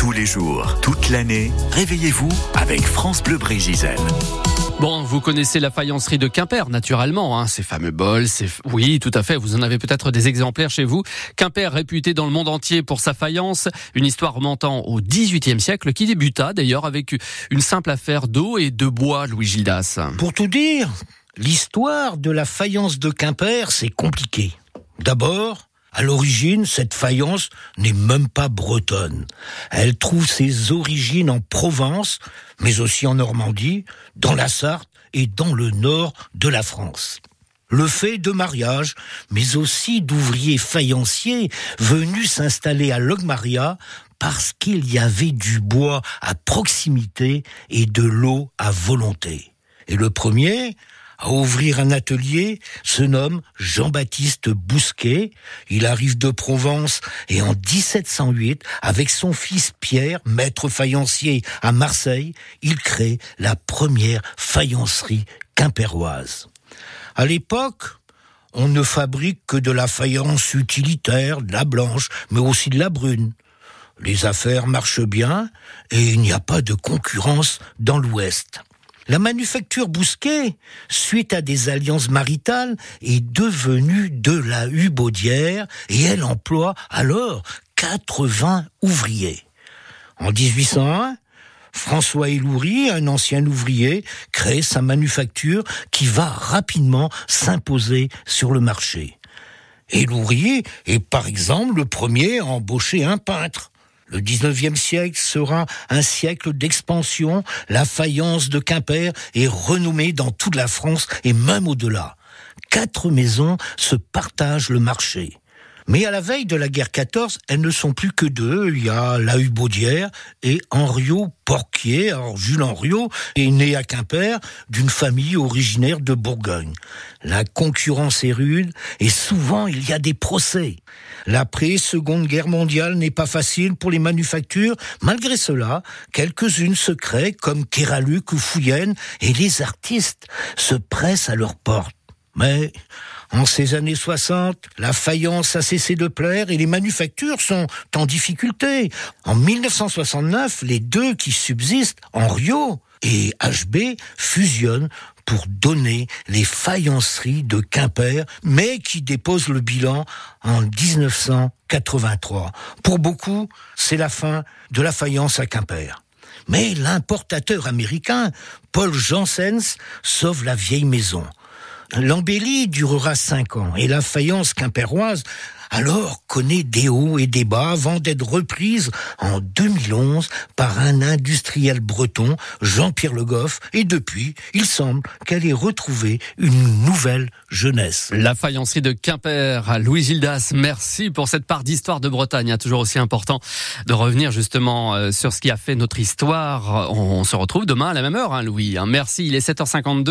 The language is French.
Tous les jours, toute l'année, réveillez-vous avec France Bleu Brégisel. Bon, vous connaissez la faïencerie de Quimper, naturellement, hein, ces fameux bols, ces... oui, tout à fait, vous en avez peut-être des exemplaires chez vous. Quimper, réputé dans le monde entier pour sa faïence, une histoire remontant au XVIIIe siècle, qui débuta d'ailleurs avec une simple affaire d'eau et de bois, Louis Gildas. Pour tout dire, l'histoire de la faïence de Quimper, c'est compliqué. D'abord, à l'origine, cette faïence n'est même pas bretonne. Elle trouve ses origines en Provence, mais aussi en Normandie, dans la Sarthe et dans le nord de la France. Le fait de mariage, mais aussi d'ouvriers faïenciers venus s'installer à Logmaria parce qu'il y avait du bois à proximité et de l'eau à volonté. Et le premier, à ouvrir un atelier se nomme Jean-Baptiste Bousquet. Il arrive de Provence et en 1708, avec son fils Pierre, maître faïencier à Marseille, il crée la première faïencerie quimpéroise. À l'époque, on ne fabrique que de la faïence utilitaire, de la blanche, mais aussi de la brune. Les affaires marchent bien et il n'y a pas de concurrence dans l'Ouest. La manufacture Bousquet, suite à des alliances maritales, est devenue de la Hubaudière et elle emploie alors 80 ouvriers. En 1801, François Eloury, un ancien ouvrier, crée sa manufacture qui va rapidement s'imposer sur le marché. Eloury est par exemple le premier à embaucher un peintre. Le 19e siècle sera un siècle d'expansion. La faïence de Quimper est renommée dans toute la France et même au-delà. Quatre maisons se partagent le marché. Mais à la veille de la guerre 14, elles ne sont plus que deux. Il y a la Hubaudière et Henriot Porquier. Alors Jules Henriot est né à Quimper d'une famille originaire de Bourgogne. La concurrence est rude et souvent il y a des procès. L'après-seconde guerre mondiale n'est pas facile pour les manufactures. Malgré cela, quelques-unes se créent comme Kéraluc ou Fouillenne et les artistes se pressent à leur porte. Mais en ces années 60, la faïence a cessé de plaire et les manufactures sont en difficulté. En 1969, les deux qui subsistent, Henriot et HB, fusionnent pour donner les faïenceries de Quimper, mais qui déposent le bilan en 1983. Pour beaucoup, c'est la fin de la faïence à Quimper. Mais l'importateur américain, Paul Janssens, sauve la vieille maison. L'embellie durera cinq ans et la faïence quimpéroise alors connaît des hauts et des bas avant d'être reprise en 2011 par un industriel breton, Jean-Pierre Le Goff, et depuis, il semble qu'elle ait retrouvé une nouvelle jeunesse. La faïencerie de Quimper, Louis Gildas, merci pour cette part d'histoire de Bretagne. Toujours aussi important de revenir justement euh, sur ce qui a fait notre histoire. On se retrouve demain à la même heure, hein, Louis. Merci, il est 7h52.